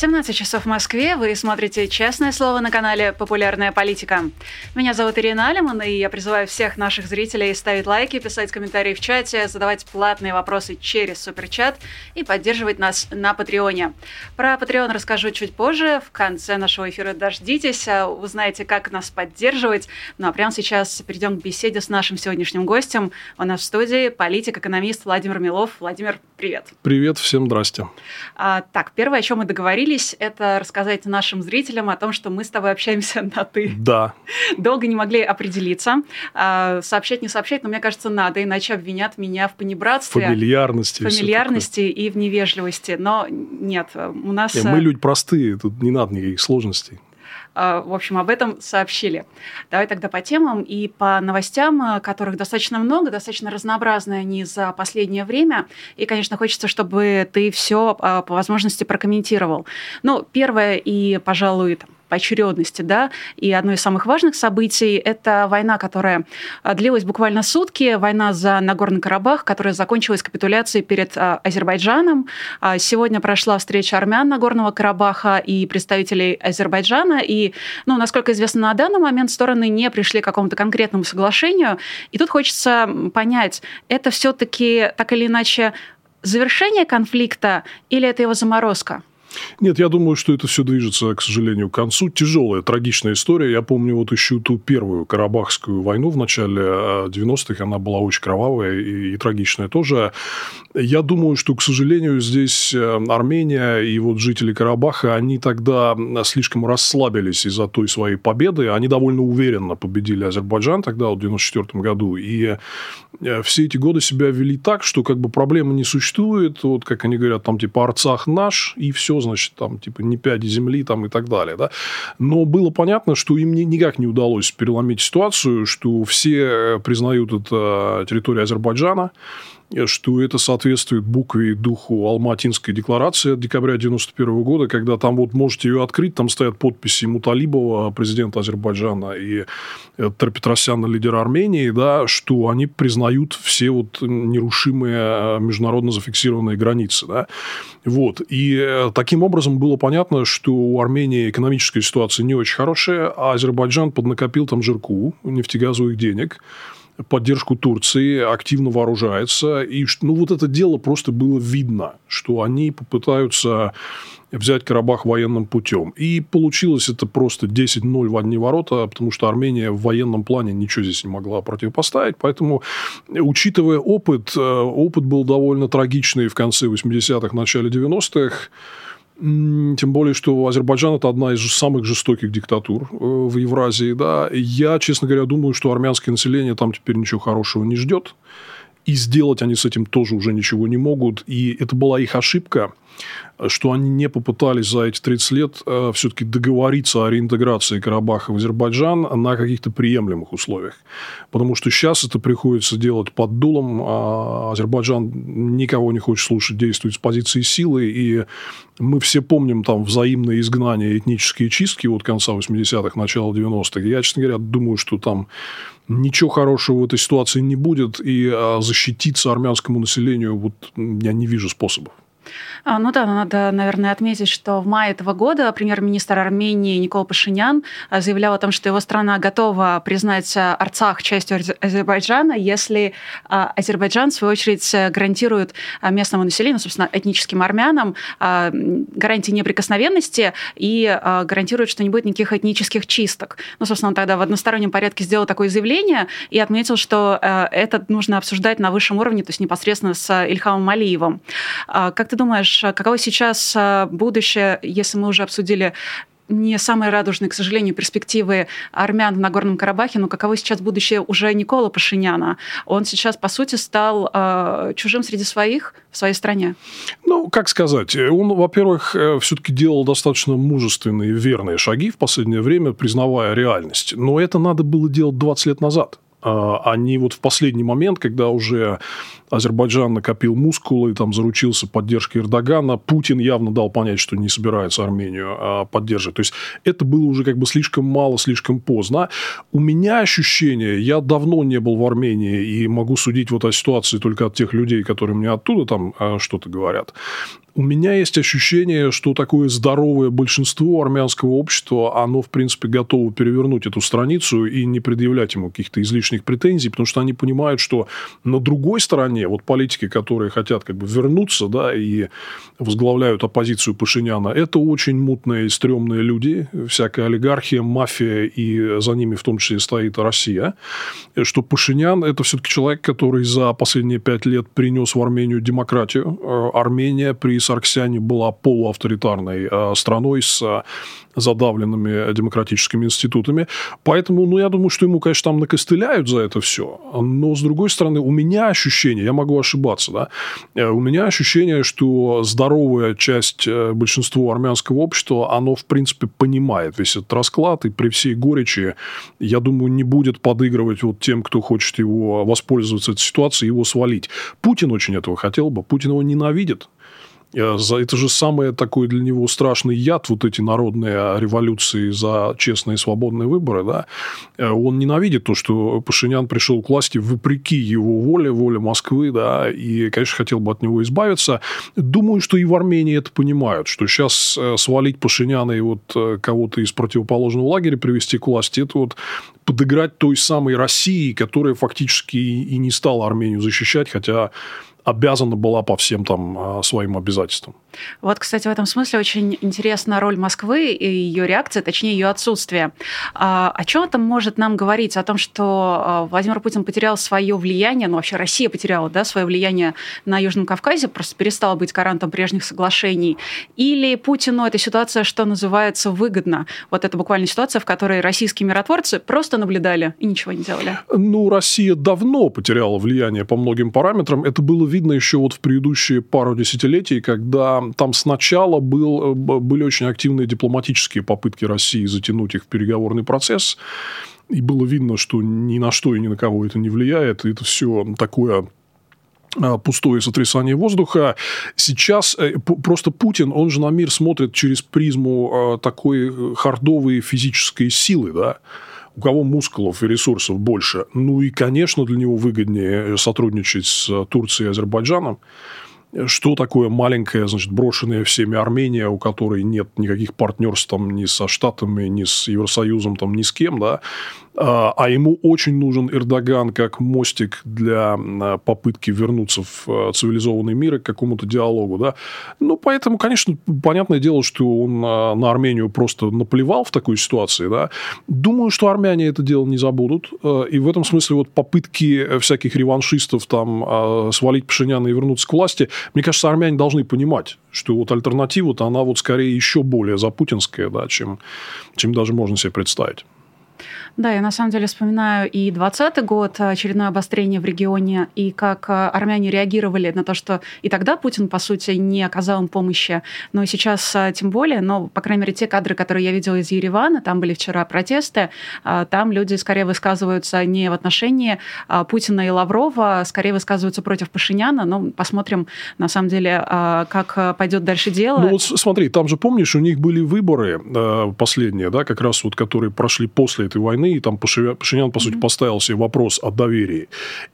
17 часов в Москве. Вы смотрите «Честное слово» на канале «Популярная политика». Меня зовут Ирина Алиман, и я призываю всех наших зрителей ставить лайки, писать комментарии в чате, задавать платные вопросы через суперчат и поддерживать нас на Патреоне. Про Патреон расскажу чуть позже. В конце нашего эфира дождитесь, а узнаете, как нас поддерживать. Ну а прямо сейчас перейдем к беседе с нашим сегодняшним гостем. У нас в студии политик-экономист Владимир Милов. Владимир, привет. Привет, всем здрасте. А, так, первое, о чем мы договорились, договорились, это рассказать нашим зрителям о том, что мы с тобой общаемся на «ты». Да. Долго не могли определиться. А, сообщать, не сообщать, но мне кажется, надо, иначе обвинят меня в понебратстве. Фамильярности. Фамильярности и в невежливости. Но нет, у нас... Не, мы люди простые, тут не надо никаких сложностей. А, в общем, об этом сообщили. Давай тогда по темам и по новостям, а, которых достаточно много, достаточно разнообразные они за последнее время. И, конечно, хочется, чтобы ты все а, по возможности прокомментировал. Ну, первое и, пожалуй, там, по очередности, да, и одно из самых важных событий – это война, которая а, длилась буквально сутки, война за Нагорный Карабах, которая закончилась капитуляцией перед а, Азербайджаном. А, сегодня прошла встреча армян Нагорного Карабаха и представителей Азербайджана, и, ну, насколько известно, на данный момент стороны не пришли к какому-то конкретному соглашению, и тут хочется понять, это все-таки так или иначе завершение конфликта или это его заморозка? Нет, я думаю, что это все движется, к сожалению, к концу. Тяжелая, трагичная история. Я помню вот еще ту первую Карабахскую войну в начале 90-х. Э, Она была очень кровавая и, и трагичная тоже. Я думаю, что, к сожалению, здесь э, Армения и вот жители Карабаха, они тогда слишком расслабились из-за той своей победы. Они довольно уверенно победили Азербайджан тогда, в 94 году. И э, все эти годы себя вели так, что как бы проблемы не существует. Вот, как они говорят, там типа Арцах наш, и все значит, там, типа, не пяди земли, там, и так далее, да. Но было понятно, что им никак не удалось переломить ситуацию, что все э, признают это территорией Азербайджана, что это соответствует букве и духу Алматинской декларации от декабря 1991 года, когда там вот можете ее открыть, там стоят подписи Муталибова, президента Азербайджана, и Петра Петросяна, лидера Армении, да, что они признают все вот нерушимые э, международно зафиксированные границы. Да. Вот. И э, таким образом было понятно, что у Армении экономическая ситуация не очень хорошая, а Азербайджан поднакопил там жирку, нефтегазовых денег, поддержку Турции, активно вооружается. И ну, вот это дело просто было видно, что они попытаются взять Карабах военным путем. И получилось это просто 10-0 в одни ворота, потому что Армения в военном плане ничего здесь не могла противопоставить. Поэтому, учитывая опыт, э, опыт был довольно трагичный в конце 80-х, начале 90-х. Тем более, что Азербайджан – это одна из самых жестоких диктатур э, в Евразии. Да. Я, честно говоря, думаю, что армянское население там теперь ничего хорошего не ждет. И сделать они с этим тоже уже ничего не могут. И это была их ошибка – что они не попытались за эти 30 лет э, все-таки договориться о реинтеграции Карабаха в Азербайджан на каких-то приемлемых условиях. Потому что сейчас это приходится делать под дулом. А Азербайджан никого не хочет слушать, действует с позиции силы. И мы все помним там взаимное изгнание, этнические чистки от конца 80-х, начала 90-х. Я, честно говоря, думаю, что там ничего хорошего в этой ситуации не будет. И а, защититься армянскому населению вот, я не вижу способов. А, ну да, надо, наверное, отметить, что в мае этого года премьер-министр Армении Никол Пашинян а, заявлял о том, что его страна готова признать а, Арцах частью Азербайджана, если Азербайджан, в свою очередь, гарантирует местному населению, собственно, этническим армянам, гарантии неприкосновенности и гарантирует, что не будет никаких этнических чисток. Ну, собственно, он тогда в одностороннем порядке сделал такое заявление и отметил, что это нужно обсуждать на высшем уровне, то есть непосредственно с Ильхамом Алиевым. Как ты думаешь, каково сейчас а, будущее, если мы уже обсудили не самые радужные, к сожалению, перспективы армян в Нагорном Карабахе, но каково сейчас будущее уже Никола Пашиняна? Он сейчас, по сути, стал э, чужим среди своих в своей стране. Ну, как сказать, он, во-первых, э, все-таки делал достаточно мужественные, верные шаги в последнее время, признавая реальность. Но это надо было делать 20 лет назад. А, они вот в последний момент, когда уже Азербайджан накопил мускулы, там заручился поддержкой Эрдогана, Путин явно дал понять, что не собирается Армению а, поддерживать. То есть это было уже как бы слишком мало, слишком поздно. У меня ощущение, я давно не был в Армении и могу судить вот о ситуации только от тех людей, которые мне оттуда там а, что-то говорят у меня есть ощущение, что такое здоровое большинство армянского общества, оно, в принципе, готово перевернуть эту страницу и не предъявлять ему каких-то излишних претензий, потому что они понимают, что на другой стороне вот политики, которые хотят как бы вернуться, да, и возглавляют оппозицию Пашиняна, это очень мутные и стрёмные люди, всякая олигархия, мафия, и за ними в том числе стоит Россия, что Пашинян – это все-таки человек, который за последние пять лет принес в Армению демократию. Э, Армения при Сарксяне была полуавторитарной э, страной с задавленными демократическими институтами. Поэтому, ну, я думаю, что ему, конечно, там накостыляют за это все. Но, с другой стороны, у меня ощущение, я могу ошибаться, да, э, у меня ощущение, что здоровая часть большинства армянского общества, оно, в принципе, понимает весь этот расклад, и при всей горечи, я думаю, не будет подыгрывать вот тем, кто хочет его воспользоваться этой ситуацией, его свалить. Путин очень этого хотел бы, Путин его ненавидит, Э, это же самый такой для него страшный яд, вот эти народные революции за честные и свободные выборы. Да? Э, он ненавидит то, что Пашинян пришел к власти вопреки его воле, воле Москвы, да, и, конечно, хотел бы от него избавиться. Думаю, что и в Армении это понимают, что сейчас э, свалить Пашиняна и вот кого-то из противоположного лагеря привести к власти, это вот подыграть той самой России, которая фактически и не стала Армению защищать, хотя обязана была по всем там а, своим обязательствам. Вот, кстати, в этом смысле очень интересна роль Москвы и ее реакция, точнее, ее отсутствие. А, о чем это может нам говорить? О том, что а, Владимир Путин потерял свое влияние, ну, вообще Россия потеряла да, свое влияние на Южном Кавказе, просто перестала быть гарантом прежних соглашений. Или Путину эта ситуация, что называется, выгодна? Вот это буквально ситуация, в которой российские миротворцы просто наблюдали и ничего не делали. Ну, Россия давно потеряла влияние по многим параметрам. Это было видно еще вот в предыдущие пару десятилетий, когда там сначала был, были очень активные дипломатические попытки России затянуть их в переговорный процесс. И было видно, что ни на что и ни на кого это не влияет. Это все такое а, пустое сотрясание воздуха. Сейчас э, просто Путин, он же на мир смотрит через призму а, такой э, хардовой физической силы, да, у кого мускулов и ресурсов больше. Ну и, конечно, для него выгоднее сотрудничать с Турцией и Азербайджаном. Что такое маленькая, значит, брошенная всеми Армения, у которой нет никаких партнерств там ни со Штатами, ни с Евросоюзом, там, ни с кем, да, а, а ему очень нужен Эрдоган как мостик для а, попытки вернуться в а, цивилизованный мир и к какому-то диалогу. Да? Ну, поэтому, конечно, понятное дело, что он на Армению просто наплевал в такой ситуации. Да? Думаю, что армяне это дело не забудут. И в этом смысле вот попытки всяких реваншистов там свалить Пашиняна и вернуться к власти, мне кажется, армяне должны понимать, что вот альтернатива-то она вот скорее еще более запутинская, да, чем, чем даже можно себе представить. Да, я на самом деле вспоминаю и 2020 год, очередное обострение в регионе, и как э, армяне реагировали на то, что и тогда Путин, по сути, не оказал им помощи, но и сейчас э, тем более, но, по крайней мере, те кадры, которые я видела из Еревана, там были вчера протесты, э, там люди скорее высказываются не в отношении Путина и Лаврова, скорее высказываются против Пашиняна, но посмотрим, на самом деле, как пойдет дальше дело. Ну вот смотри, там же, помнишь, у них были выборы последние, да, как раз вот, которые прошли после этой войны, войны, и там Пашинян, по сути, поставил себе вопрос о доверии.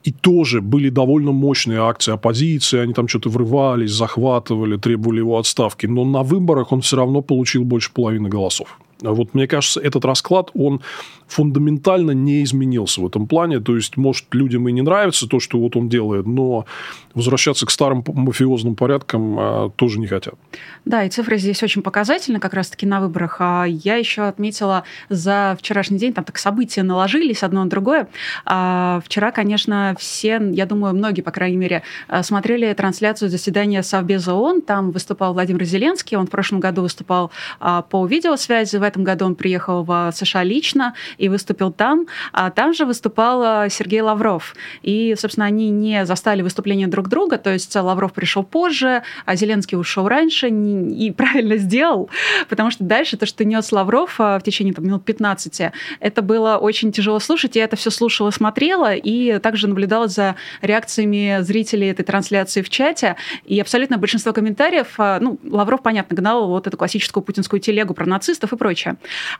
И тоже были довольно мощные акции оппозиции, они там что-то врывались, захватывали, требовали его отставки. Но на выборах он все равно получил больше половины голосов. Вот мне кажется, этот расклад, он фундаментально не изменился в этом плане. То есть, может, людям и не нравится то, что вот он делает, но возвращаться к старым мафиозным порядкам а, тоже не хотят. Да, и цифры здесь очень показательны как раз-таки на выборах. А я еще отметила за вчерашний день, там так события наложились одно на другое. А вчера, конечно, все, я думаю, многие, по крайней мере, а, смотрели трансляцию заседания Совбеза ООН. Там выступал Владимир Зеленский. Он в прошлом году выступал а, по видеосвязи. В 2009 году он приехал в США лично и выступил там. А там же выступал Сергей Лавров. И, собственно, они не застали выступление друг друга, то есть Лавров пришел позже, а Зеленский ушел раньше и правильно сделал, потому что дальше то, что нес Лавров в течение там, минут 15, это было очень тяжело слушать. Я это все слушала, смотрела и также наблюдала за реакциями зрителей этой трансляции в чате. И абсолютно большинство комментариев, ну, Лавров, понятно, гнал вот эту классическую путинскую телегу про нацистов и прочее.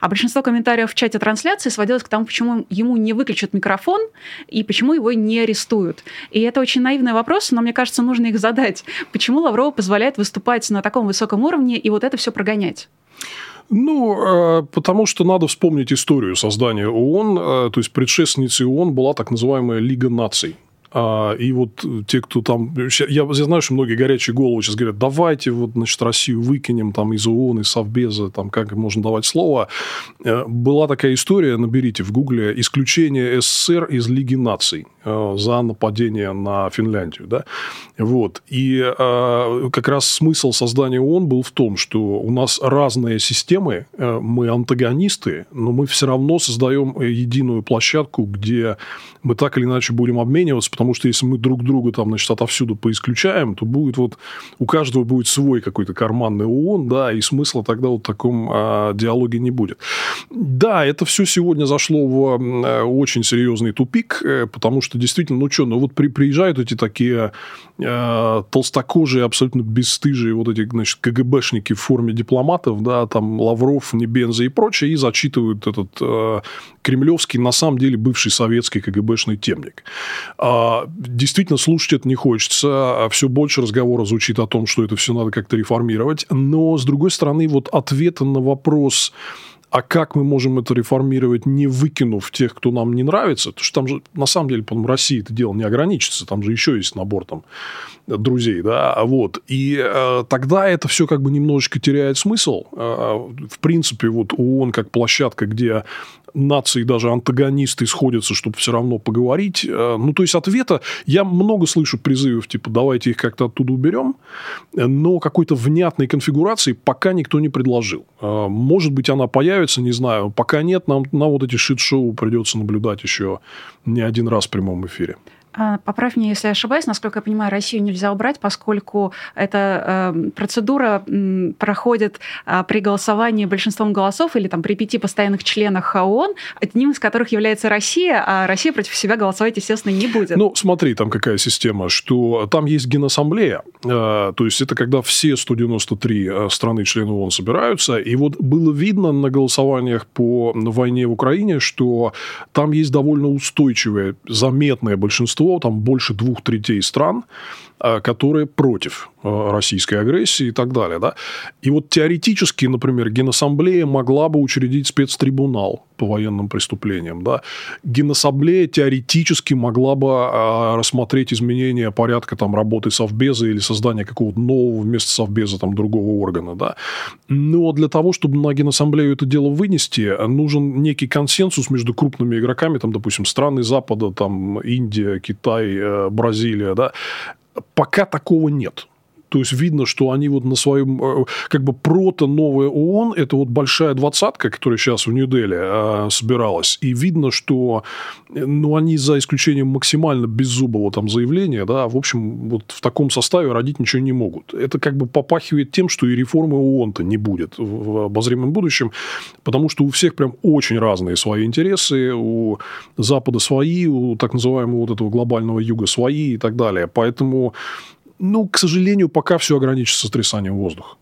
А большинство комментариев в чате трансляции сводилось к тому, почему ему не выключат микрофон и почему его не арестуют. И это очень наивный вопрос, но мне кажется, нужно их задать. Почему Лаврову позволяет выступать на таком высоком уровне и вот это все прогонять? Ну, э, потому что надо вспомнить историю создания ООН. Э, то есть предшественницей ООН была так называемая Лига наций. А, и вот те, кто там... Я, я знаю, что многие горячие головы сейчас говорят, давайте вот, значит, Россию выкинем там из ООН, из Совбеза, там, как можно давать слово. Э, была такая история, наберите в Гугле, исключение СССР из Лиги наций э, за нападение на Финляндию. Да? Вот. И э, как раз смысл создания ООН был в том, что у нас разные системы, мы антагонисты, но мы все равно создаем единую площадку, где мы так или иначе будем обмениваться, потому что если мы друг друга там, значит, отовсюду поисключаем, то будет вот у каждого будет свой какой-то карманный ООН, да, и смысла тогда вот в таком а, диалоге не будет. Да, это все сегодня зашло в а, очень серьезный тупик, э, потому что действительно, ну что, ну вот при, приезжают эти такие а, толстокожие, абсолютно бесстыжие вот эти, значит, КГБшники в форме дипломатов, да, там Лавров, Небенза и прочее, и зачитывают этот а, кремлевский, на самом деле, бывший советский КГБшный темник. А, действительно, слушать это не хочется. А все больше разговора звучит о том, что это все надо как-то реформировать. Но, с другой стороны, вот ответа на вопрос а как мы можем это реформировать, не выкинув тех, кто нам не нравится? Потому что там же, на самом деле, по России это дело не ограничится. Там же еще есть набор там, друзей, да, вот. И э, тогда это все как бы немножечко теряет смысл. Э, в принципе, вот ООН как площадка, где нации, даже антагонисты сходятся, чтобы все равно поговорить. Э, ну, то есть, ответа... Я много слышу призывов, типа, давайте их как-то оттуда уберем, но какой-то внятной конфигурации пока никто не предложил. Э, может быть, она появится, не знаю. Пока нет, нам на вот эти шит-шоу придется наблюдать еще не один раз в прямом эфире. А, поправь меня, если я ошибаюсь. Насколько я понимаю, Россию нельзя убрать, поскольку эта э, процедура э, проходит э, при голосовании большинством голосов или там при пяти постоянных членах ООН, одним из которых является Россия, а Россия против себя голосовать, естественно, не будет. Ну, смотри, там какая система, что там есть Генассамблея, э, то есть это когда все 193 э, страны-члены ООН собираются, и вот было видно на голосованиях по войне в Украине, что там есть довольно устойчивое, заметное большинство большинство, там больше двух третей стран, которые против э, российской агрессии и так далее. Да? И вот теоретически, например, Генассамблея могла бы учредить спецтрибунал по военным преступлениям. Да? Генассамблея теоретически могла бы э, рассмотреть изменение порядка там, работы Совбеза или создание какого-то нового вместо Совбеза там, другого органа. Да? Но для того, чтобы на Генассамблею это дело вынести, нужен некий консенсус между крупными игроками, там, допустим, страны Запада, там, Индия, Китай, э, Бразилия. Да? Пока такого нет. То есть видно, что они вот на своем, э, как бы прото-новая ООН, это вот большая двадцатка, которая сейчас в Нью-Дели э, собиралась, и видно, что э, ну, они за исключением максимально беззубого там заявления, да, в общем, вот в таком составе родить ничего не могут. Это как бы попахивает тем, что и реформы ООН-то не будет в обозримом будущем, потому что у всех прям очень разные свои интересы, у Запада свои, у так называемого вот этого глобального юга свои и так далее. Поэтому ну, к сожалению, пока все ограничится сотрясанием воздуха.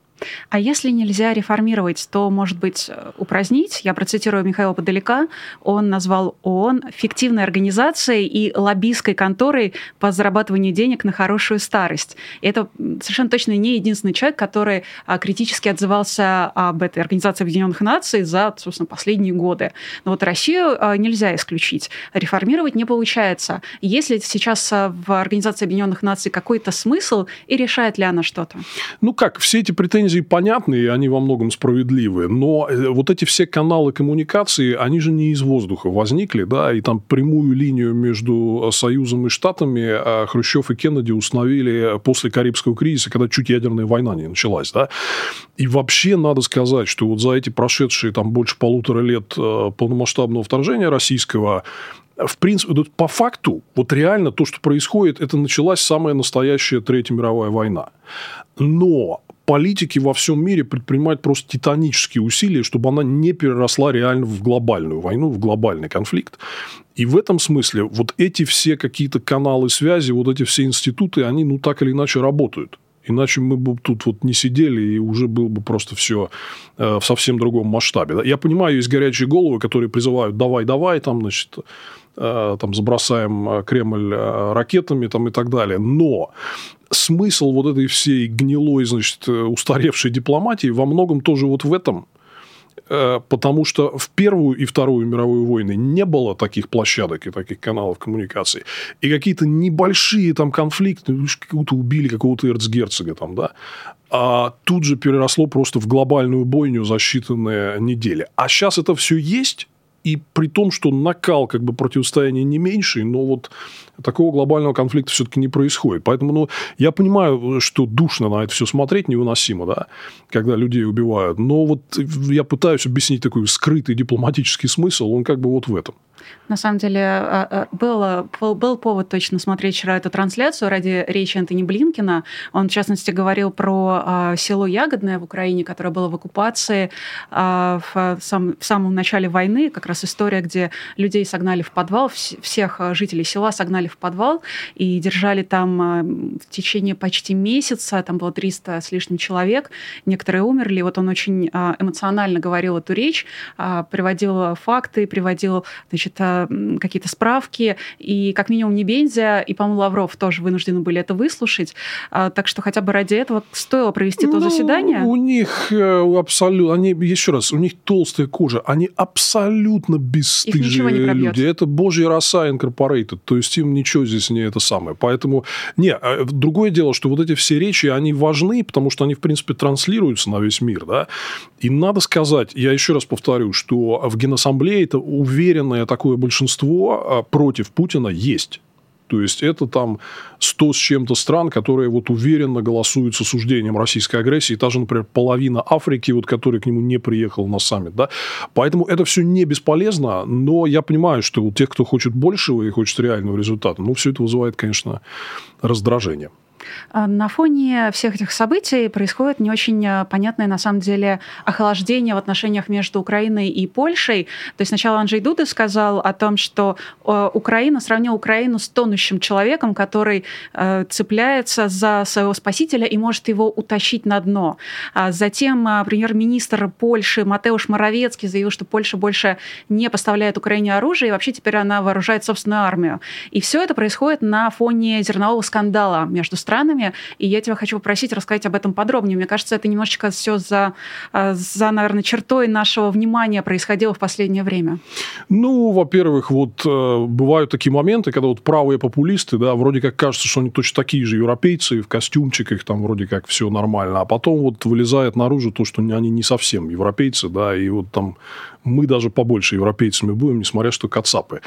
А если нельзя реформировать, то, может быть, упразднить? Я процитирую Михаила Подалека. Он назвал ООН фиктивной организацией и лоббистской конторой по зарабатыванию денег на хорошую старость. И это совершенно точно не единственный человек, который а, критически отзывался об этой Организации Объединенных Наций за, собственно, последние годы. Но вот Россию а, нельзя исключить. Реформировать не получается. Есть ли сейчас а, в Организации Объединенных Наций какой-то смысл и решает ли она что-то? Ну как, все эти претензии претензии понятны, и они во многом справедливы, но э, вот эти все каналы коммуникации, они же не из воздуха возникли, да, и там прямую линию между Союзом и Штатами а Хрущев и Кеннеди установили после Карибского кризиса, когда чуть ядерная война не началась, да. И вообще надо сказать, что вот за эти прошедшие там больше полутора лет э, полномасштабного вторжения российского в принципе, по факту, вот реально то, что происходит, это началась самая настоящая Третья мировая война. Но политики во всем мире предпринимают просто титанические усилия, чтобы она не переросла реально в глобальную войну, в глобальный конфликт. И в этом смысле вот эти все какие-то каналы связи, вот эти все институты, они ну так или иначе работают. Иначе мы бы тут вот не сидели, и уже было бы просто все э, в совсем другом масштабе. Я понимаю, есть горячие головы, которые призывают «давай, давай», там, значит, там, забросаем э, Кремль э, ракетами там, и так далее. Но смысл вот этой всей гнилой, значит, устаревшей дипломатии во многом тоже вот в этом. Потому что в Первую и Вторую мировую войны не было таких площадок и таких каналов коммуникации. И какие-то небольшие там конфликты, ну, какого-то убили какого-то эрцгерцога там, да, а тут же переросло просто в глобальную бойню за считанные недели. А сейчас это все есть, и при том, что накал как бы противостояния не меньший, но вот такого глобального конфликта все-таки не происходит. Поэтому ну, я понимаю, что душно на это все смотреть, невыносимо, да, когда людей убивают. Но вот я пытаюсь объяснить такой скрытый дипломатический смысл, он как бы вот в этом. На самом деле, а, а, было, был повод точно смотреть вчера эту трансляцию ради речи Антони Блинкина. Он, в частности, говорил про а, село Ягодное в Украине, которое было в оккупации в, сам, в самом начале войны. Как раз история, где людей согнали в подвал, всех жителей села согнали в подвал и держали там в течение почти месяца. Там было 300 с лишним человек. Некоторые умерли. Вот он очень эмоционально говорил эту речь, приводил факты, приводил значит, какие-то справки, и как минимум не Бензя, и, по-моему, Лавров тоже вынуждены были это выслушать. А, так что хотя бы ради этого стоило провести то ну, заседание. У них э, абсолютно, они, еще раз, у них толстая кожа, они абсолютно бесстыжие люди. Это божья роса Incorporated, то есть им ничего здесь не это самое. Поэтому, не, а, другое дело, что вот эти все речи, они важны, потому что они, в принципе, транслируются на весь мир, да, и надо сказать, я еще раз повторю, что в Генассамблее это уверенное такое такое большинство а, против Путина есть. То есть это там 100 с чем-то стран, которые вот уверенно голосуют с осуждением российской агрессии. Та же, например, половина Африки, вот, которая к нему не приехала на саммит. Да? Поэтому это все не бесполезно, но я понимаю, что у тех, кто хочет большего и хочет реального результата, ну, все это вызывает, конечно, раздражение. А, на фоне всех этих событий происходит не очень а, понятное, на самом деле, охлаждение в отношениях между Украиной и Польшей. То есть сначала Анджей Дуда сказал о том, что а, Украина сравнил Украину с тонущим человеком, который цепляется за своего спасителя и может его утащить на дно. Затем премьер-министр Польши Матеуш Моровецкий заявил, что Польша больше не поставляет Украине оружие, и вообще теперь она вооружает собственную армию. И все это происходит на фоне зернового скандала между странами странами. И я тебя хочу попросить рассказать об этом подробнее. Мне кажется, это немножечко все за, э, за наверное, чертой нашего внимания происходило в последнее время. Ну, во-первых, вот э, бывают такие моменты, когда вот правые популисты, да, вроде как кажется, что они точно такие же европейцы, в костюмчиках, там вроде как все нормально, а потом вот вылезает наружу то, что они не совсем европейцы, да, и вот там мы даже побольше европейцами будем, несмотря что кацапы.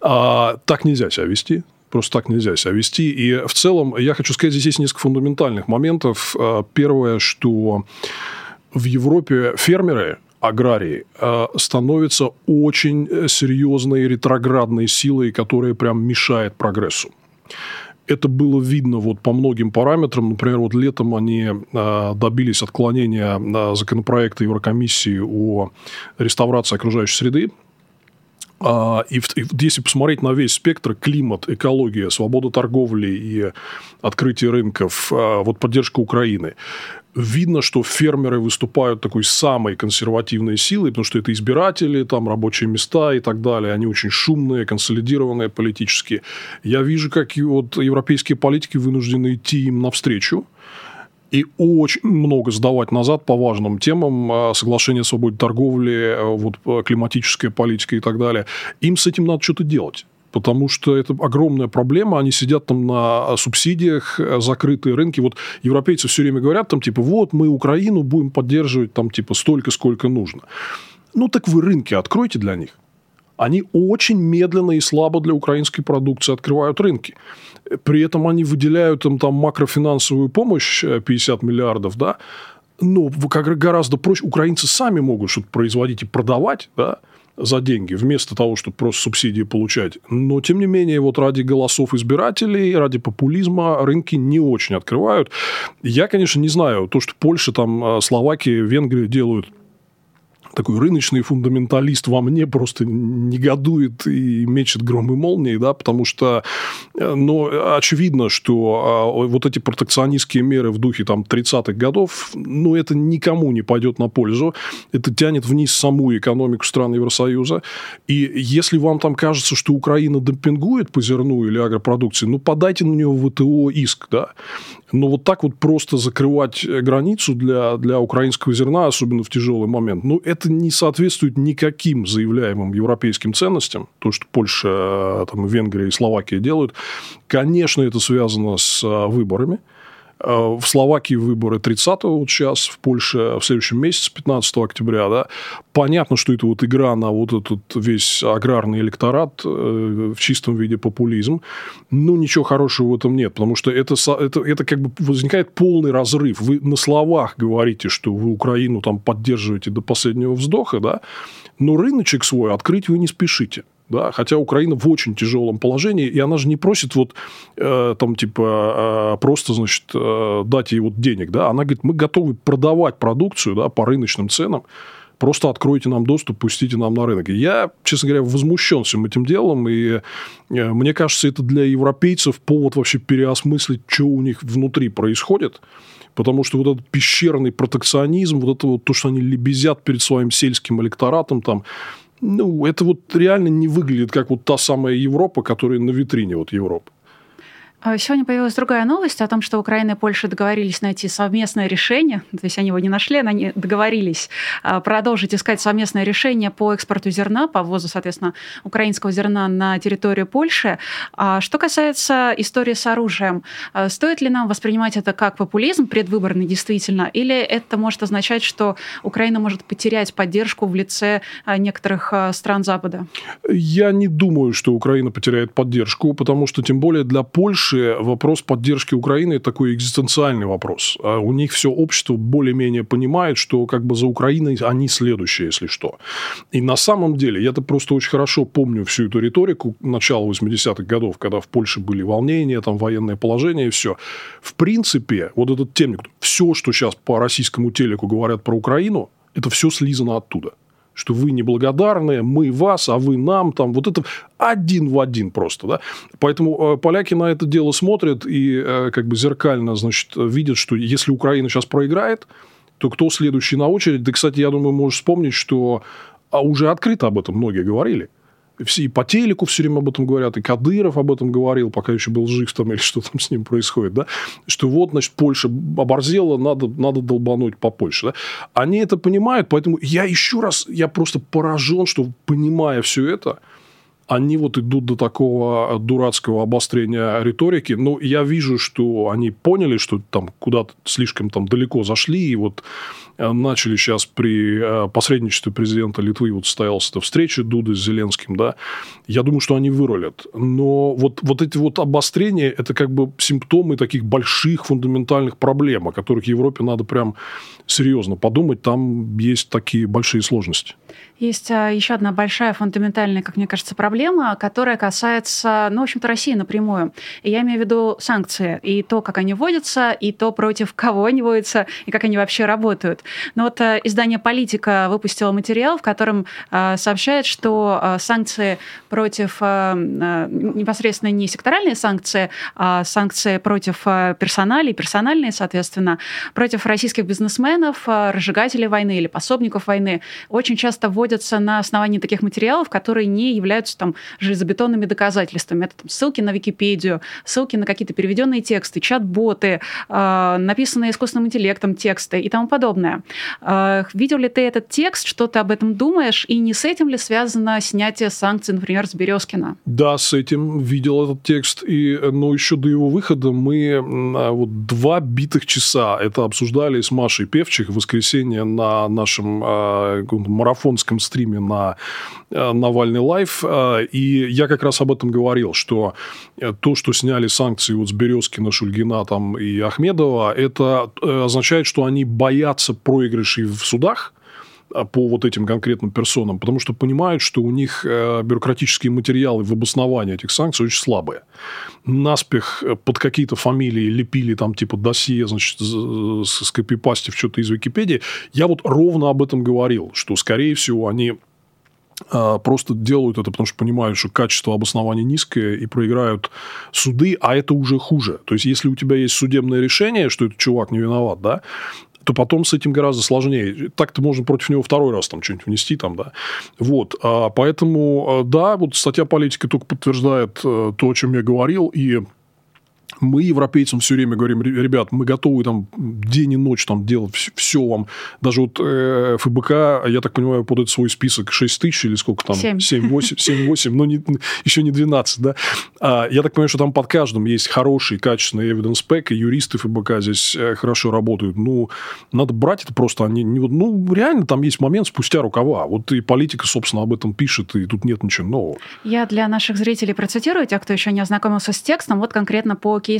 А, так нельзя себя вести. Просто так нельзя себя вести. И в целом, я хочу сказать, здесь есть несколько фундаментальных моментов. А, первое, что в Европе фермеры, аграрии а, становятся очень серьезной ретроградной силой, которая прям мешает прогрессу. Это было видно вот по многим параметрам. Например, вот летом они а, добились отклонения законопроекта Еврокомиссии о реставрации окружающей среды. А, и, если посмотреть на весь спектр, климат, экология, свобода торговли и открытие рынков, а, вот поддержка Украины, видно, что фермеры выступают такой самой консервативной силой, потому что это избиратели, там рабочие места и так далее. Они очень шумные, консолидированные политически. Я вижу, как вот европейские политики вынуждены идти им навстречу и очень много сдавать назад по важным темам, а, соглашение о свободе торговли, а, вот, климатическая политика и так далее. Им с этим надо что-то делать. потому что это огромная проблема. Они сидят там на субсидиях, закрытые рынки. Вот европейцы все время говорят там, типа, вот мы Украину будем поддерживать там, типа, столько, сколько нужно. Ну, так вы рынки откройте для них. Они очень медленно и слабо для украинской продукции открывают рынки. При этом они выделяют им там макрофинансовую помощь 50 миллиардов, да, но как гораздо проще. Украинцы сами могут что-то производить и продавать, да, за деньги, вместо того, чтобы просто субсидии получать. Но, тем не менее, вот ради голосов избирателей, ради популизма рынки не очень открывают. Я, конечно, не знаю, то, что Польша, там, Словакия, Венгрия делают такой рыночный фундаменталист во мне просто негодует и мечет гром и молнии, да, потому что, э, ну, очевидно, что а, вот эти протекционистские меры в духе там 30-х годов, ну, это никому не пойдет на пользу, это тянет вниз саму экономику стран Евросоюза, и если вам там кажется, что Украина демпингует по зерну или агропродукции, ну, подайте на нее в ВТО иск, да, но вот так вот просто закрывать границу для, для украинского зерна, особенно в тяжелый момент, ну, это не соответствует никаким заявляемым европейским ценностям, то, что Польша, там, Венгрия и Словакия делают. Конечно, это связано с а, выборами. Э, в Словакии выборы 30-го вот сейчас, в Польше в следующем месяце, 15 октября, да. Понятно, что это вот игра на вот этот весь аграрный электорат э, в чистом виде популизм. Ну, ничего хорошего в этом нет, потому что это, это, это как бы возникает полный разрыв. Вы на словах говорите, что вы Украину там поддерживаете до последнего вздоха, да, но рыночек свой открыть вы не спешите да, хотя Украина в очень тяжелом положении, и она же не просит вот э, там типа э, просто, значит, э, дать ей вот денег, да, она говорит, мы готовы продавать продукцию, да, по рыночным ценам, просто откройте нам доступ, пустите нам на рынок. И я, честно говоря, возмущен всем этим делом, и э, мне кажется, это для европейцев повод вообще переосмыслить, что у них внутри происходит, потому что вот этот пещерный протекционизм, вот это вот то, что они лебезят перед своим сельским электоратом, там, ну, это вот реально не выглядит как вот та самая Европа, которая на витрине вот Европы. А, сегодня появилась другая новость о том, что Украина и Польша договорились найти совместное решение, то есть они его не нашли, они договорились а, продолжить искать совместное решение по экспорту зерна, по ввозу, соответственно, украинского зерна на территорию Польши. А что касается истории с оружием, стоит ли нам воспринимать это как популизм предвыборный действительно, или это может означать, что Украина может потерять поддержку в лице некоторых стран Запада? Я не думаю, что Украина потеряет поддержку, потому что тем более для Польши дальше вопрос поддержки Украины такой экзистенциальный вопрос. А у них все общество более-менее понимает, что как бы за Украиной они следующие, если что. И на самом деле, я-то просто очень хорошо помню всю эту риторику начала 80-х годов, когда в Польше были волнения, там военное положение и все. В принципе, вот этот темник, все, что сейчас по российскому телеку говорят про Украину, это все слизано оттуда что вы неблагодарные, мы вас, а вы нам, там, вот это один в один просто, да. Поэтому э, поляки на это дело смотрят и э, как бы зеркально, значит, видят, что если Украина сейчас проиграет, то кто следующий на очередь? Да, кстати, я думаю, можешь вспомнить, что а уже открыто об этом многие говорили – все и по телеку все время об этом говорят, и Кадыров об этом говорил, пока еще был жив там, или что там с ним происходит, да, что вот, значит, Польша оборзела, надо, надо долбануть по Польше, да. Они это понимают, поэтому я еще раз, я просто поражен, что, понимая все это, они вот идут до такого дурацкого обострения риторики. Но я вижу, что они поняли, что там куда-то слишком там далеко зашли, и вот Э, начали сейчас при э, посредничестве президента Литвы, вот состоялась эта встреча Дуды с Зеленским, да, я думаю, что они вырулят. Но вот, вот эти вот обострения, это как бы симптомы таких больших фундаментальных проблем, о которых Европе надо прям серьезно подумать, там есть такие большие сложности. Есть а, еще одна большая фундаментальная, как мне кажется, проблема, которая касается, ну, в общем-то, России напрямую. И я имею в виду санкции. И то, как они вводятся, и то, против кого они вводятся, и как они вообще работают. Но вот а, издание «Политика» выпустило материал, в котором а, сообщает, что санкции против непосредственно не секторальные санкции, а санкции против персоналей, персональные, соответственно, против российских бизнесменов, разжигателей войны или пособников войны, очень часто вводят находятся на основании таких материалов, которые не являются там железобетонными доказательствами. Это там, ссылки на Википедию, ссылки на какие-то переведенные тексты, чат-боты, э, написанные искусственным интеллектом тексты и тому подобное. важное. Видел ли ты этот текст, что ты об этом думаешь, и не с этим ли связано снятие санкций, например, с Березкина? Да, с этим видел этот текст, и, но еще до его выхода мы вот два битых часа это обсуждали с Машей Певчих в воскресенье на нашем э, марафонском стриме на э, Навальный лайф, э, и я как раз об этом говорил, что то, что сняли санкции вот с Березкина, Шульгина там, и Ахмедова, это означает, что они боятся проигрышей в судах, по вот этим конкретным персонам, потому что понимают, что у них бюрократические материалы в обосновании этих санкций очень слабые наспех э, под какие-то фамилии лепили там типа досье, значит, скопипастив что-то из Википедии. Я вот ровно об этом говорил, что, скорее всего, они а, просто делают это, потому что понимают, что качество обоснования низкое и проиграют суды, а это уже хуже. То есть, если у тебя есть судебное решение, что этот чувак не виноват, да, то потом с этим гораздо сложнее. Так-то можно против него второй раз там что-нибудь внести там, да. Вот. А, поэтому, а, да, вот статья политики только подтверждает э, то, о чем я говорил, и мы европейцам все время говорим, ребят, мы готовы там день и ночь там делать все вам. Даже вот э, ФБК, я так понимаю, подает свой список 6 тысяч или сколько там? 7. 7, 8, 7, 8 но не, еще не 12, да? А, я так понимаю, что там под каждым есть хороший, качественный evidence pack, и юристы ФБК здесь э, хорошо работают. Ну, надо брать это просто. Они, не, ну, реально там есть момент спустя рукава. Вот и политика, собственно, об этом пишет, и тут нет ничего нового. Я для наших зрителей процитирую, тех, кто еще не ознакомился с текстом, вот конкретно по кейсу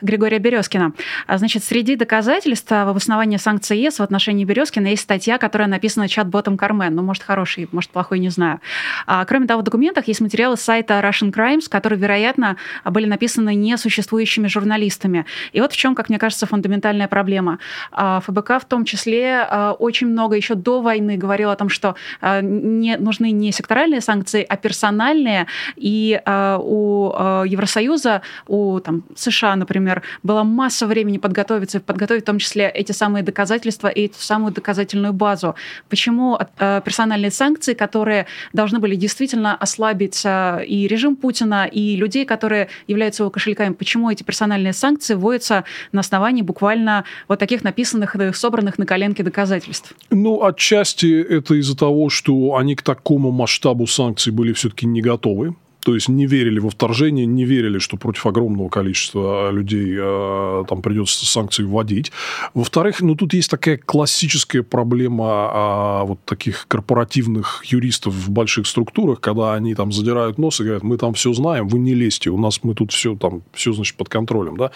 Григория Березкина. А, значит, среди доказательств в обосновании санкций ЕС в отношении Березкина есть статья, которая написана чат-ботом Кармен. Ну, может, хороший, может, плохой, не знаю. А, кроме того, в документах есть материалы сайта Russian Crimes, которые, вероятно, были написаны несуществующими журналистами. И вот в чем, как мне кажется, фундаментальная проблема. А, ФБК в том числе а, очень много еще до войны говорил о том, что не, нужны не секторальные санкции, а персональные. И у Евросоюза, у там, США, например, была масса времени подготовиться, подготовить в том числе эти самые доказательства и эту самую доказательную базу. Почему э, персональные санкции, которые должны были действительно ослабить э, и режим Путина, и людей, которые являются его кошельками, почему эти персональные санкции вводятся на основании буквально вот таких написанных, собранных на коленке доказательств? Ну, отчасти это из-за того, что они к такому масштабу санкций были все-таки не готовы. То есть не верили во вторжение, не верили, что против огромного количества людей э, там придется санкции вводить. Во-вторых, ну тут есть такая классическая проблема э, вот таких корпоративных юристов в больших структурах, когда они там задирают нос и говорят, мы там все знаем, вы не лезьте, у нас мы тут все там все значит под контролем, да.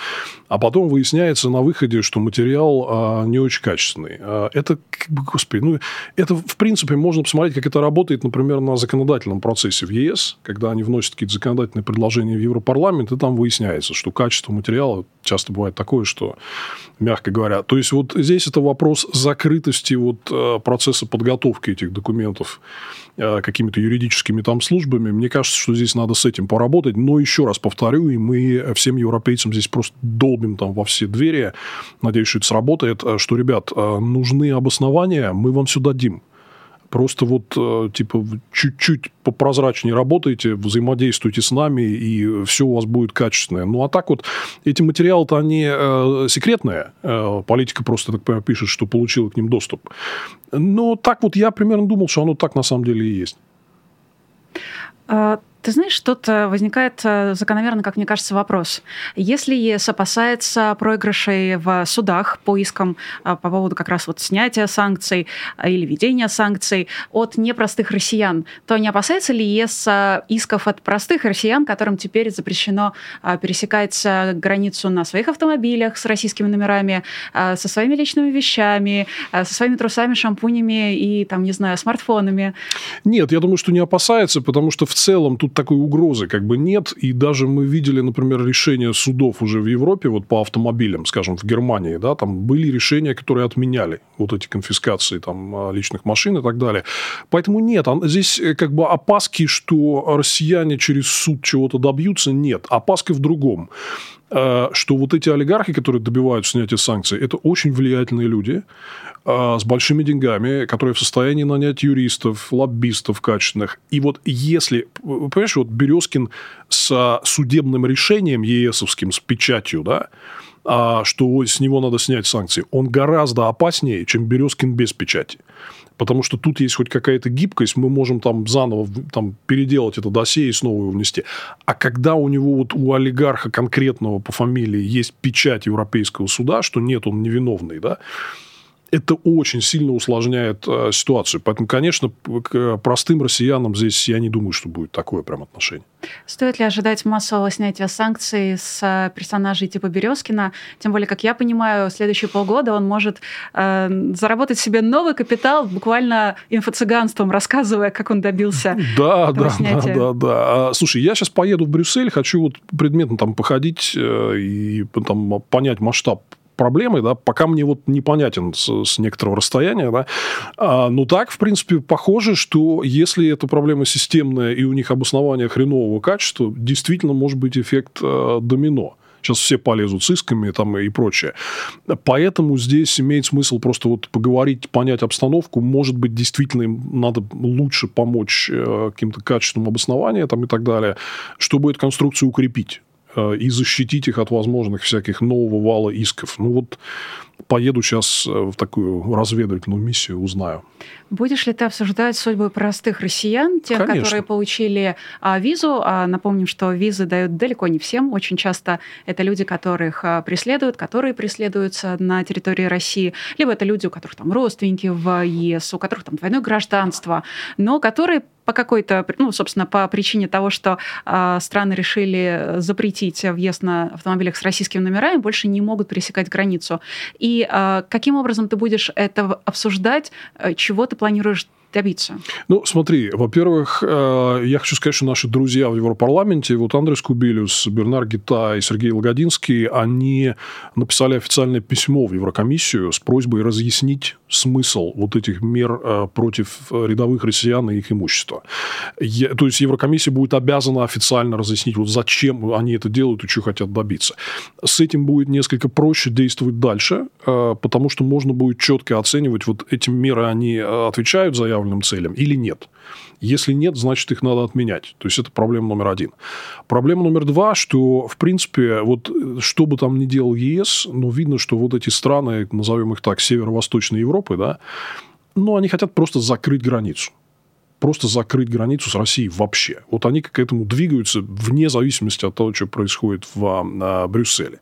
А потом выясняется на выходе, что материал э, не очень качественный. Э, это, господи, ну это в принципе можно посмотреть, как это работает, например, на законодательном процессе в ЕС, когда они вносят вносят какие-то законодательные предложения в Европарламент, и там выясняется, что качество материала часто бывает такое, что, мягко говоря, то есть вот здесь это вопрос закрытости вот э, процесса подготовки этих документов э, какими-то юридическими там службами. Мне кажется, что здесь надо с этим поработать. Но еще раз повторю, и мы всем европейцам здесь просто долбим там во все двери. Надеюсь, что это сработает. Э, что, ребят, нужны обоснования, мы вам все дадим. Просто вот, э, типа, чуть-чуть попрозрачнее работаете, взаимодействуйте с нами, и все у вас будет качественное. Ну, а так вот, эти материалы-то, они э, секретные. Э, политика просто, так понимаю, пишет, что получила к ним доступ. Но так вот я примерно думал, что оно так на самом деле и есть. А, ты знаешь, тут возникает э, закономерно, как мне кажется, вопрос. Если ЕС опасается проигрышей в судах по искам а, по поводу как раз вот снятия санкций или введения санкций от непростых россиян, то не опасается ли ЕС исков от простых россиян, которым теперь запрещено пересекать границу на своих автомобилях с российскими номерами, со своими личными вещами, со своими трусами, шампунями и, там, не знаю, смартфонами? Нет, я думаю, что не опасается, потому что в целом тут такой угрозы как бы нет. И даже мы видели, например, решения судов уже в Европе вот по автомобилям, скажем, в Германии, да, там были решения, которые отменяли вот эти конфискации там а, личных машин и так далее. Поэтому нет, здесь э, как бы опаски, что россияне через суд чего-то добьются, нет. Опаска в другом что вот эти олигархи, которые добивают снятия санкций, это очень влиятельные люди, а, с большими деньгами, которые в состоянии нанять юристов, лоббистов качественных. И вот если, понимаешь, вот Березкин с судебным решением ЕСовским, с печатью, да, а, что с него надо снять санкции, он гораздо опаснее, чем Березкин без печати. Потому что тут есть хоть какая-то гибкость, мы можем там заново там, переделать это досье и снова его внести. А когда у него вот у олигарха конкретного по фамилии есть печать Европейского суда, что нет, он невиновный, да, это очень сильно усложняет э, ситуацию. Поэтому, конечно, к простым россиянам здесь я не думаю, что будет такое прям отношение. Стоит ли ожидать массового снятия санкций с э, персонажей типа Березкина? Тем более, как я понимаю, в следующие полгода он может э, заработать себе новый капитал буквально инфо-цыганством, рассказывая, как он добился да, да, снятия. Да, да, да. Слушай, я сейчас поеду в Брюссель, хочу вот предметно там походить э, и там понять масштаб проблемой, да, пока мне вот непонятен с, с некоторого расстояния, да. А, ну так, в принципе, похоже, что если эта проблема системная и у них обоснование хренового качества, действительно может быть эффект э, домино. Сейчас все полезут с исками там и прочее. Поэтому здесь имеет смысл просто вот поговорить, понять обстановку. Может быть, действительно им надо лучше помочь э, каким-то качественным обоснованиям там, и так далее, чтобы эту конструкцию укрепить. Э, и защитить их от возможных всяких нового вала исков. Ну вот поеду сейчас э, в такую разведывательную миссию, узнаю. Будешь ли ты обсуждать судьбы простых россиян, тех, Конечно. которые получили а, визу? А, напомним, что визы дают далеко не всем. Очень часто это люди, которых а, преследуют, которые преследуются на территории России. Либо это люди, у которых там родственники в ЕС, у которых там двойное гражданство, но которые по какой-то, ну, собственно, по причине того, что э, страны решили запретить въезд на автомобилях с российскими номерами, больше не могут пересекать границу. И э, каким образом ты будешь это обсуждать, э, чего ты планируешь добиться? Ну, смотри, во-первых, э, я хочу сказать, что наши друзья в Европарламенте, вот Андрес Кубилюс, Бернар Гита и Сергей Логодинский, они написали официальное письмо в Еврокомиссию с просьбой разъяснить смысл вот этих мер э, против рядовых россиян и их имущества. То есть Еврокомиссия будет обязана официально разъяснить, вот зачем они это делают и что хотят добиться. С этим будет несколько проще действовать дальше, э, потому что можно будет четко оценивать, вот эти меры, они отвечают за заявленным целям или нет. Если нет, значит, их надо отменять. То есть, это проблема номер один. Проблема номер два, что, в принципе, вот что бы там ни делал ЕС, но видно, что вот эти страны, назовем их так, северо-восточной Европы, да, ну, они хотят просто закрыть границу просто закрыть границу с Россией вообще. Вот они к этому двигаются вне зависимости от того, что происходит в а, Брюсселе.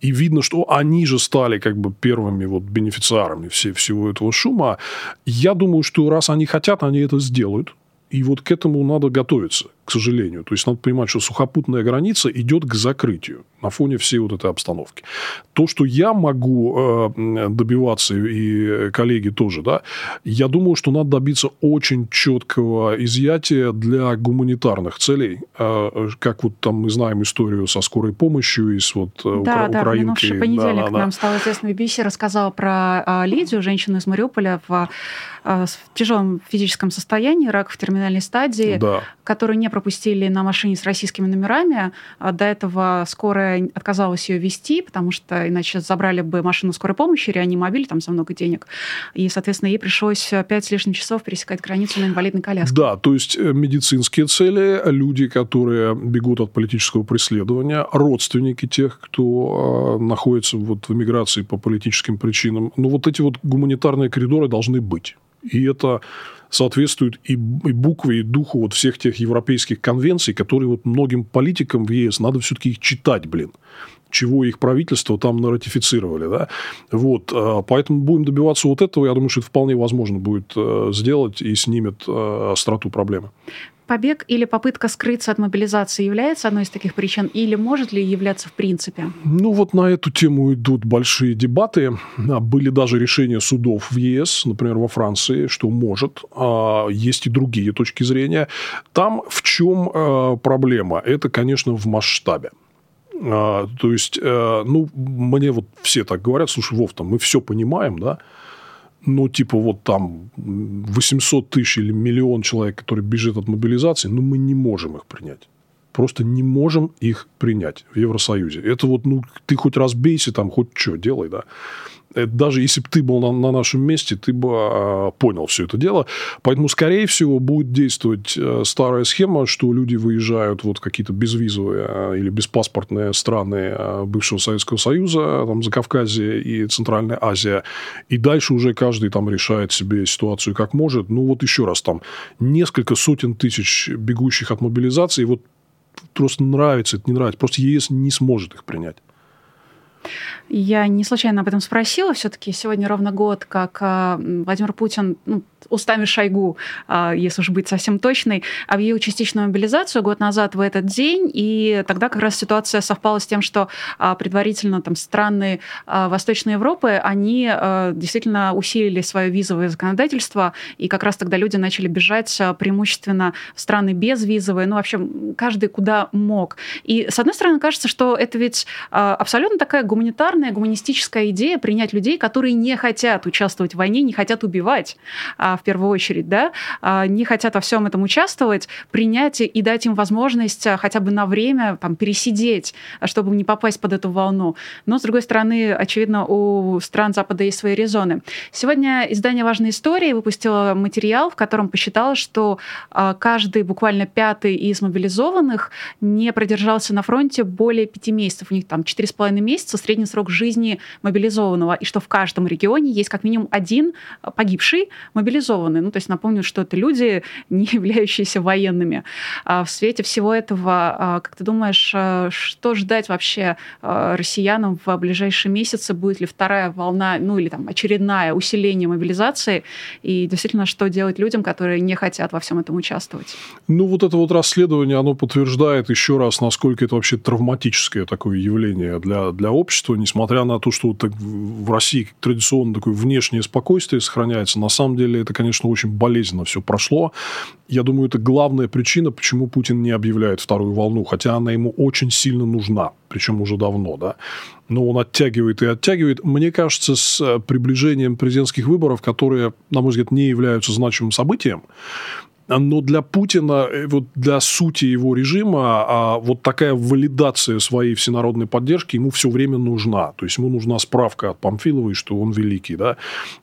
И видно, что они же стали как бы первыми вот бенефициарами все, всего этого шума. Я думаю, что раз они хотят, они это сделают. И вот к этому надо готовиться, к сожалению. То есть надо понимать, что сухопутная граница идет к закрытию на фоне всей вот этой обстановки. То, что я могу э, добиваться, и коллеги тоже, да, я думаю, что надо добиться очень четкого изъятия для гуманитарных целей. Э, как вот там мы знаем историю со скорой помощью и с вот э, да, укра- да, украинкой. Да, понедельник да, да, нам стало известно, BBC рассказала про Лидию, женщину из Мариуполя в в тяжелом физическом состоянии, рак в терминальной стадии, да. которую не пропустили на машине с российскими номерами. До этого скорая отказалась ее вести, потому что иначе забрали бы машину скорой помощи, реанимобиль там за много денег. И, соответственно, ей пришлось пять с лишним часов пересекать границу на инвалидной коляске. Да, то есть э, медицинские цели, люди, которые бегут от политического преследования, родственники тех, кто э, находится вот в эмиграции по политическим причинам. Ну, вот эти вот гуманитарные коридоры должны быть. И это соответствует и, и букве, и духу вот всех тех европейских конвенций, которые вот многим политикам в ЕС надо все-таки их читать, блин чего их правительство там наратифицировали. Да? Вот, а, поэтому будем добиваться вот этого. Я думаю, что это вполне возможно будет э, сделать и снимет э, остроту проблемы побег или попытка скрыться от мобилизации является одной из таких причин, или может ли являться в принципе? Ну, вот на эту тему идут большие дебаты. А, были даже решения судов в ЕС, например, во Франции, что может. А, есть и другие точки зрения. Там в чем а, проблема? Это, конечно, в масштабе. То есть, э, ну, мне вот все так говорят, слушай, Вов, там мы все понимаем, да, ну, типа, вот там 800 тысяч или миллион человек, которые бежит от мобилизации, ну, мы не можем их принять. Просто не можем их принять в Евросоюзе. Это вот, ну, ты хоть разбейся там, хоть что, делай, да. Даже если бы ты был на, на нашем месте, ты бы а, понял все это дело. Поэтому, скорее всего, будет действовать э, старая схема, что люди выезжают вот какие-то безвизовые а, или беспаспортные страны а, бывшего Советского Союза, там, Закавказье и Центральная Азия, и дальше уже каждый там решает себе ситуацию как может. Ну, вот еще раз, там несколько сотен тысяч бегущих от мобилизации, вот просто нравится, это не нравится, просто ЕС не сможет их принять. Я не случайно об этом спросила. Все-таки сегодня ровно год, как Владимир Путин ну, устами Шойгу, а, если уж быть совсем точной, объявил частичную мобилизацию год назад в этот день, и тогда как раз ситуация совпала с тем, что а, предварительно там страны а, Восточной Европы, они действительно усилили свое визовое законодательство, и как раз тогда люди начали бежать преимущественно в страны безвизовые, ну, вообще, каждый куда мог. И, с одной стороны, кажется, что это ведь абсолютно такая гуманитарная, гуманистическая идея принять людей, которые не хотят участвовать в войне, не хотят убивать в первую очередь, да, а, не хотят во всем этом участвовать, принять и дать им возможность а, хотя бы на время там, пересидеть, а, чтобы не попасть под эту волну. Но, с другой стороны, очевидно, у стран Запада есть свои резоны. Сегодня издание «Важные истории» выпустило материал, в котором посчитало, что каждый буквально пятый из мобилизованных не продержался на фронте более пяти месяцев. У них там четыре с половиной месяца средний срок жизни мобилизованного, и что в каждом регионе есть как минимум один погибший мобилизованный. Ну, то есть напомню, что это люди, не являющиеся военными. А в свете всего этого, а, как ты думаешь, а, что ждать вообще а, россиянам в ближайшие месяцы? Будет ли вторая волна, ну или там очередная усиление мобилизации? И действительно, что делать людям, которые не хотят во всем этом участвовать? Ну, вот это вот расследование, оно подтверждает еще раз, насколько это вообще травматическое такое явление для, для общества, несмотря на то, что вот в России традиционно такое внешнее спокойствие сохраняется, на самом деле это, конечно, очень болезненно все прошло. Я думаю, это главная причина, почему Путин не объявляет вторую волну, хотя она ему очень сильно нужна, причем уже давно, да. Но он оттягивает и оттягивает. Мне кажется, с э, приближением президентских выборов, которые, на мой взгляд, не являются значимым событием, но для Путина, э, вот для сути его режима, а вот такая валидация своей всенародной поддержки ему все время нужна. То есть ему нужна справка от Памфиловой, что он великий. Да?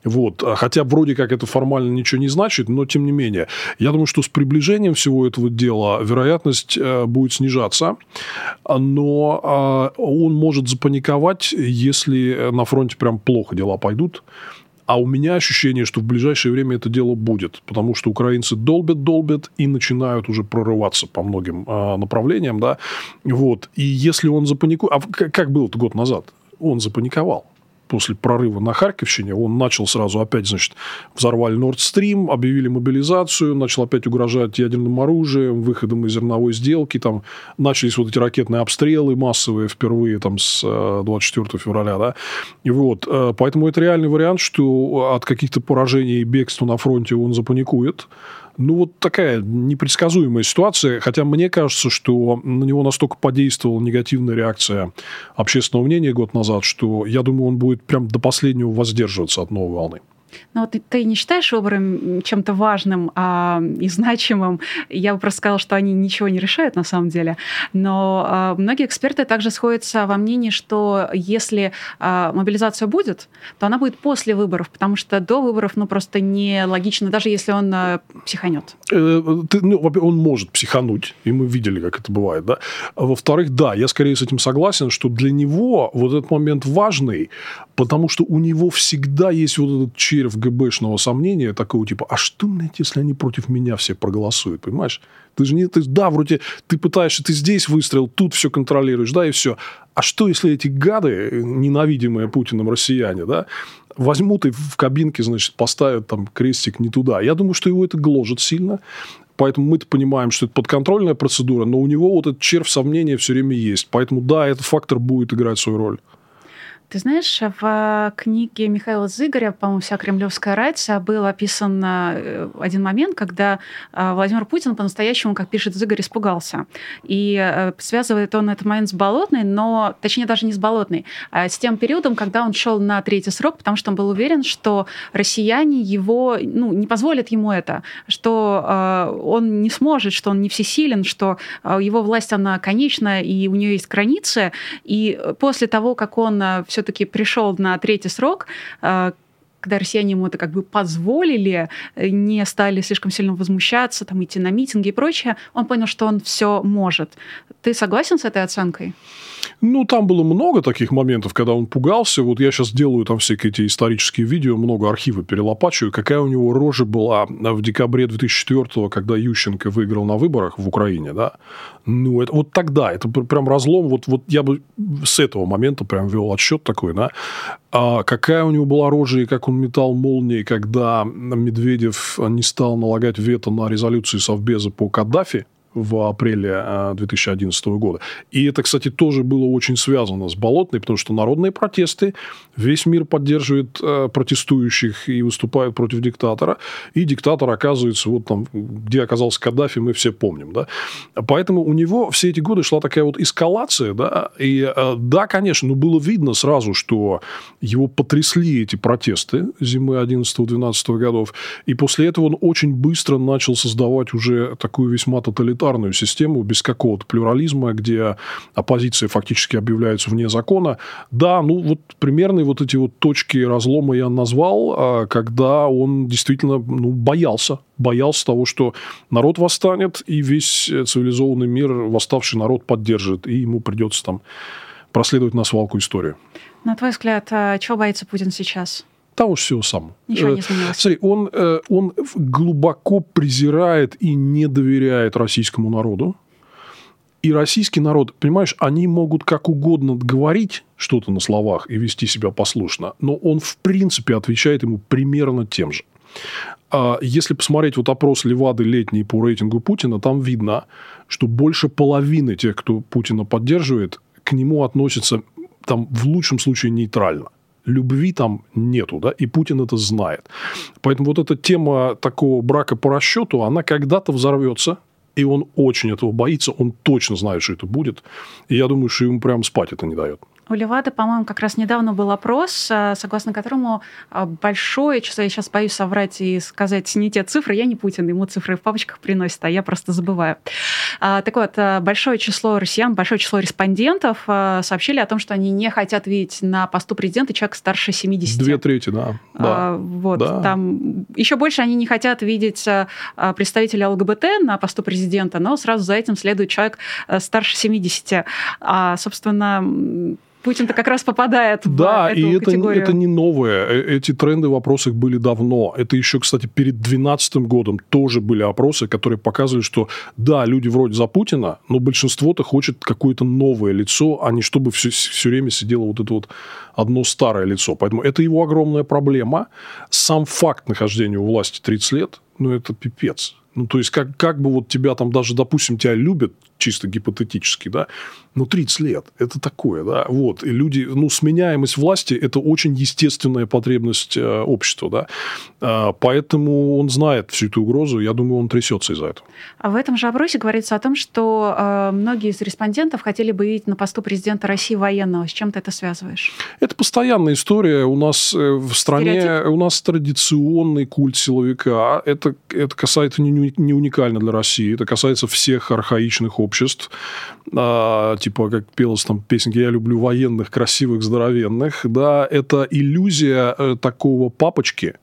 Вот. А хотя вроде как это формально ничего не значит, но тем не менее. Я думаю, что с приближением всего этого дела вероятность э, будет снижаться, но а, он может запаниковать, если на фронте прям плохо дела пойдут. А у меня ощущение, что в ближайшее время это дело будет, потому что украинцы долбят, долбят и начинают уже прорываться по многим э, направлениям, да, вот. И если он запаникует, а как было год назад, он запаниковал после прорыва на Харьковщине, он начал сразу опять, значит, взорвали Nord Stream, объявили мобилизацию, начал опять угрожать ядерным оружием, выходом из зерновой сделки, там начались вот эти ракетные обстрелы массовые впервые там с 24 э, февраля, да, и вот, э, поэтому это реальный вариант, что от каких-то поражений и бегства на фронте он запаникует, ну, вот такая непредсказуемая ситуация, хотя мне кажется, что на него настолько подействовала негативная реакция общественного мнения год назад, что я думаю, он будет прям до последнего воздерживаться от новой волны. Ну, вот ты не считаешь выборы чем-то важным а, и значимым? Я бы просто сказала, что они ничего не решают на самом деле. Но а, многие эксперты также сходятся во мнении, что если а, мобилизация будет, то она будет после выборов, потому что до выборов, ну, просто не логично, даже если он а, психанет. Э, ты, ну, он может психануть, и мы видели, как это бывает, да. Во-вторых, да, я скорее с этим согласен, что для него вот этот момент важный, потому что у него всегда есть вот этот червь ГБшного сомнения, такого типа, а что, если они против меня все проголосуют, понимаешь? Ты же не... Ты, да, вроде ты пытаешься, ты здесь выстрелил, тут все контролируешь, да, и все. А что, если эти гады, ненавидимые Путиным россияне, да, возьмут и в кабинке, значит, поставят там крестик не туда? Я думаю, что его это гложет сильно. Поэтому мы-то понимаем, что это подконтрольная процедура, но у него вот этот червь сомнения все время есть. Поэтому, да, этот фактор будет играть свою роль. Ты знаешь, в книге Михаила Зыгоря, по-моему, «Вся кремлевская рать» был описан э, один момент, когда э, Владимир Путин по-настоящему, как пишет Зыгорь, испугался. И э, связывает он этот момент с Болотной, но, точнее, даже не с Болотной, а с тем периодом, когда он шел на третий срок, потому что он был уверен, что россияне его, ну, не позволят ему это, что он не сможет, что он не всесилен, что его власть, она конечна, и у нее есть границы. И после того, как он все все-таки пришел на третий срок, э, когда россияне ему это как бы позволили, э, не стали слишком сильно возмущаться, там, идти на митинги и прочее, он понял, что он все может. Ты согласен с этой оценкой? Ну, там было много таких моментов, когда он пугался. Вот я сейчас делаю там всякие эти исторические видео, много архива перелопачиваю. Какая у него рожа была в декабре 2004 когда Ющенко выиграл на выборах в Украине, да? Ну, это вот тогда, это прям разлом. Вот, вот я бы с этого момента прям вел отсчет такой, да? А какая у него была рожа и как он метал молнии, когда Медведев не стал налагать вето на резолюции Совбеза по Каддафи, в апреле 2011 а, года. И это, кстати, тоже было очень связано с Болотной, потому что народные протесты, весь мир поддерживает а, протестующих и выступает против диктатора, и диктатор оказывается вот там, где оказался Каддафи, мы все помним, да. Поэтому у него все эти годы шла такая вот эскалация, да, и а, да, конечно, но было видно сразу, что его потрясли эти протесты зимы 11-12 годов, и после этого он очень быстро начал создавать уже такую весьма тоталитарную тоталитарную систему без какого-то плюрализма, где оппозиция фактически объявляется вне закона. Да, ну вот примерные вот эти вот точки разлома я назвал, а, когда он действительно ну, боялся, боялся того, что народ восстанет, и весь цивилизованный мир восставший народ поддержит, и ему придется там проследовать на свалку историю. На твой взгляд, а чего боится Путин сейчас? Того же всего самого. Ничего не э, изменилось. Смотри, он, э, он глубоко презирает и не доверяет российскому народу. И российский народ, понимаешь, они могут как угодно говорить что-то на словах и вести себя послушно, но он, в принципе, отвечает ему примерно тем же. А если посмотреть вот опрос Левады летний по рейтингу Путина, там видно, что больше половины тех, кто Путина поддерживает, к нему относятся там, в лучшем случае нейтрально любви там нету, да, и Путин это знает. Поэтому вот эта тема такого брака по расчету, она когда-то взорвется, и он очень этого боится, он точно знает, что это будет, и я думаю, что ему прям спать это не дает. У Левада, по-моему, как раз недавно был опрос, э, согласно которому э, большое число, я сейчас боюсь соврать и сказать не те цифры, я не Путин, ему цифры в папочках приносит, а я просто забываю. А, так вот, большое число россиян, большое число респондентов сообщили о том, что они не хотят видеть на посту президента человека старше 70. Две трети, да. да. Вот, да. там еще больше они не хотят видеть представителя ЛГБТ на посту президента, но сразу за этим следует человек старше 70. А, собственно, Путин-то как раз попадает да, в эту и это, категорию. это не новое. Э, эти тренды в опросах были давно. Это еще, кстати, перед 2012 годом тоже были опросы, которые показывали, что да, люди вроде за Путина, но большинство-то хочет какое-то новое лицо, а не чтобы все, все время сидело вот это вот одно старое лицо. Поэтому это его огромная проблема. Сам факт нахождения у власти 30 лет, ну, это пипец. Ну, то есть, как, как бы вот тебя там даже, допустим, тебя любят, чисто гипотетически, да, ну, 30 лет, это такое, да, вот, и люди, ну, сменяемость власти – это очень естественная потребность э, общества, да, э, поэтому он знает всю эту угрозу, я думаю, он трясется из-за этого. А в этом же опросе говорится о том, что э, многие из респондентов хотели бы видеть на посту президента России военного. С чем ты это связываешь? Это постоянная история. У нас э, в стране, Стереотип? у нас традиционный культ силовика. Это, это касается не, не уникально для России, это касается всех архаичных обществ. А, типа, как пелось там песенки «Я люблю военных, красивых, здоровенных», да, это иллюзия э, такого папочки,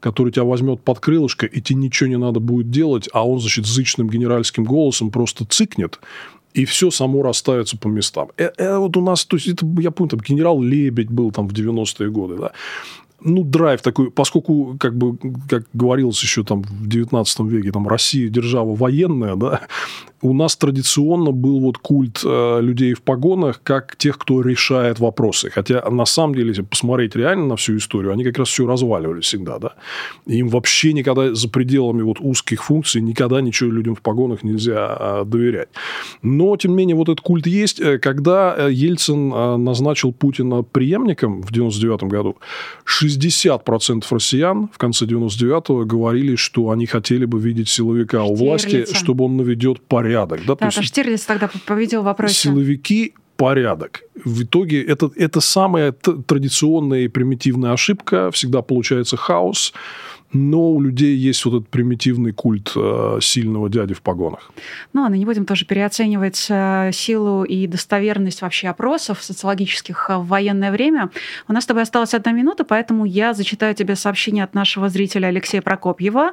который тебя возьмет под крылышко, и тебе ничего не надо будет делать, а он, значит, зычным генеральским голосом просто цикнет, и все само расставится по местам. Э, э, вот у нас, то есть, это, я помню, там генерал Лебедь был там в 90-е годы, да, ну, драйв такой, поскольку, как бы, как говорилось еще там в 19 веке, там Россия держава военная, да, у нас традиционно был вот культ э, людей в погонах как тех, кто решает вопросы. Хотя, на самом деле, если посмотреть реально на всю историю, они как раз все разваливали всегда, да. Им вообще никогда за пределами вот узких функций никогда ничего людям в погонах нельзя э, доверять. Но, тем не менее, вот этот культ есть. Э, когда э, Ельцин э, назначил Путина преемником в 99 году, 60% россиян в конце 99-го говорили, что они хотели бы видеть силовика Штирлица. у власти, чтобы он наведет порядок порядок. Да, да, то есть Штирлиц тогда победил в вопросе. Силовики порядок. В итоге это, это самая традиционная и примитивная ошибка. Всегда получается хаос. Но у людей есть вот этот примитивный культ э, сильного дяди в погонах. Ну, а не будем тоже переоценивать э, силу и достоверность вообще опросов социологических в военное время. У нас с тобой осталась одна минута, поэтому я зачитаю тебе сообщение от нашего зрителя Алексея Прокопьева,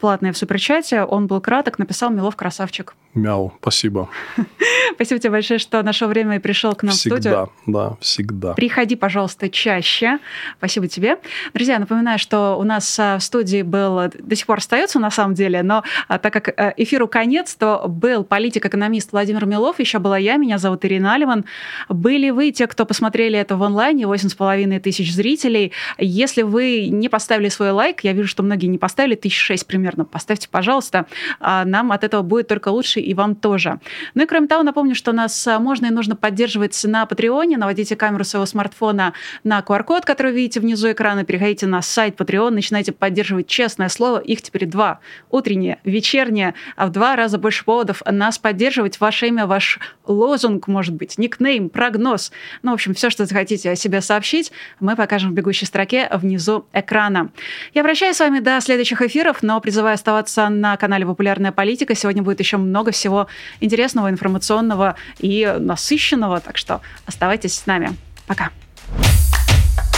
платное в суперчате. Он был краток, написал «Милов красавчик». Мяу, спасибо. Спасибо тебе большое, что нашел время и пришел к нам всегда, в студию. Всегда, да, всегда. Приходи, пожалуйста, чаще. Спасибо тебе. Друзья, напоминаю, что у нас в студии был, до сих пор остается на самом деле, но а, так как э, эфиру конец, то был политик-экономист Владимир Милов, еще была я, меня зовут Ирина Алиман. Были вы, те, кто посмотрели это в онлайне, 8,5 тысяч зрителей. Если вы не поставили свой лайк, я вижу, что многие не поставили, тысяч шесть примерно, поставьте, пожалуйста. А, нам от этого будет только лучше, и вам тоже. Ну и кроме того, напомню, что нас а, можно и нужно поддерживать на Патреоне. Наводите камеру своего смартфона на QR-код, который видите внизу экрана. Переходите на сайт Patreon, начинайте поддерживать честное слово. Их теперь два. Утреннее, вечернее. А в два раза больше поводов нас поддерживать. Ваше имя, ваш лозунг, может быть, никнейм, прогноз. Ну, в общем, все, что захотите о себе сообщить, мы покажем в бегущей строке внизу экрана. Я прощаюсь с вами до следующих эфиров, но призываю оставаться на канале «Популярная политика». Сегодня будет еще много всего интересного, информационного и насыщенного, так что оставайтесь с нами. Пока.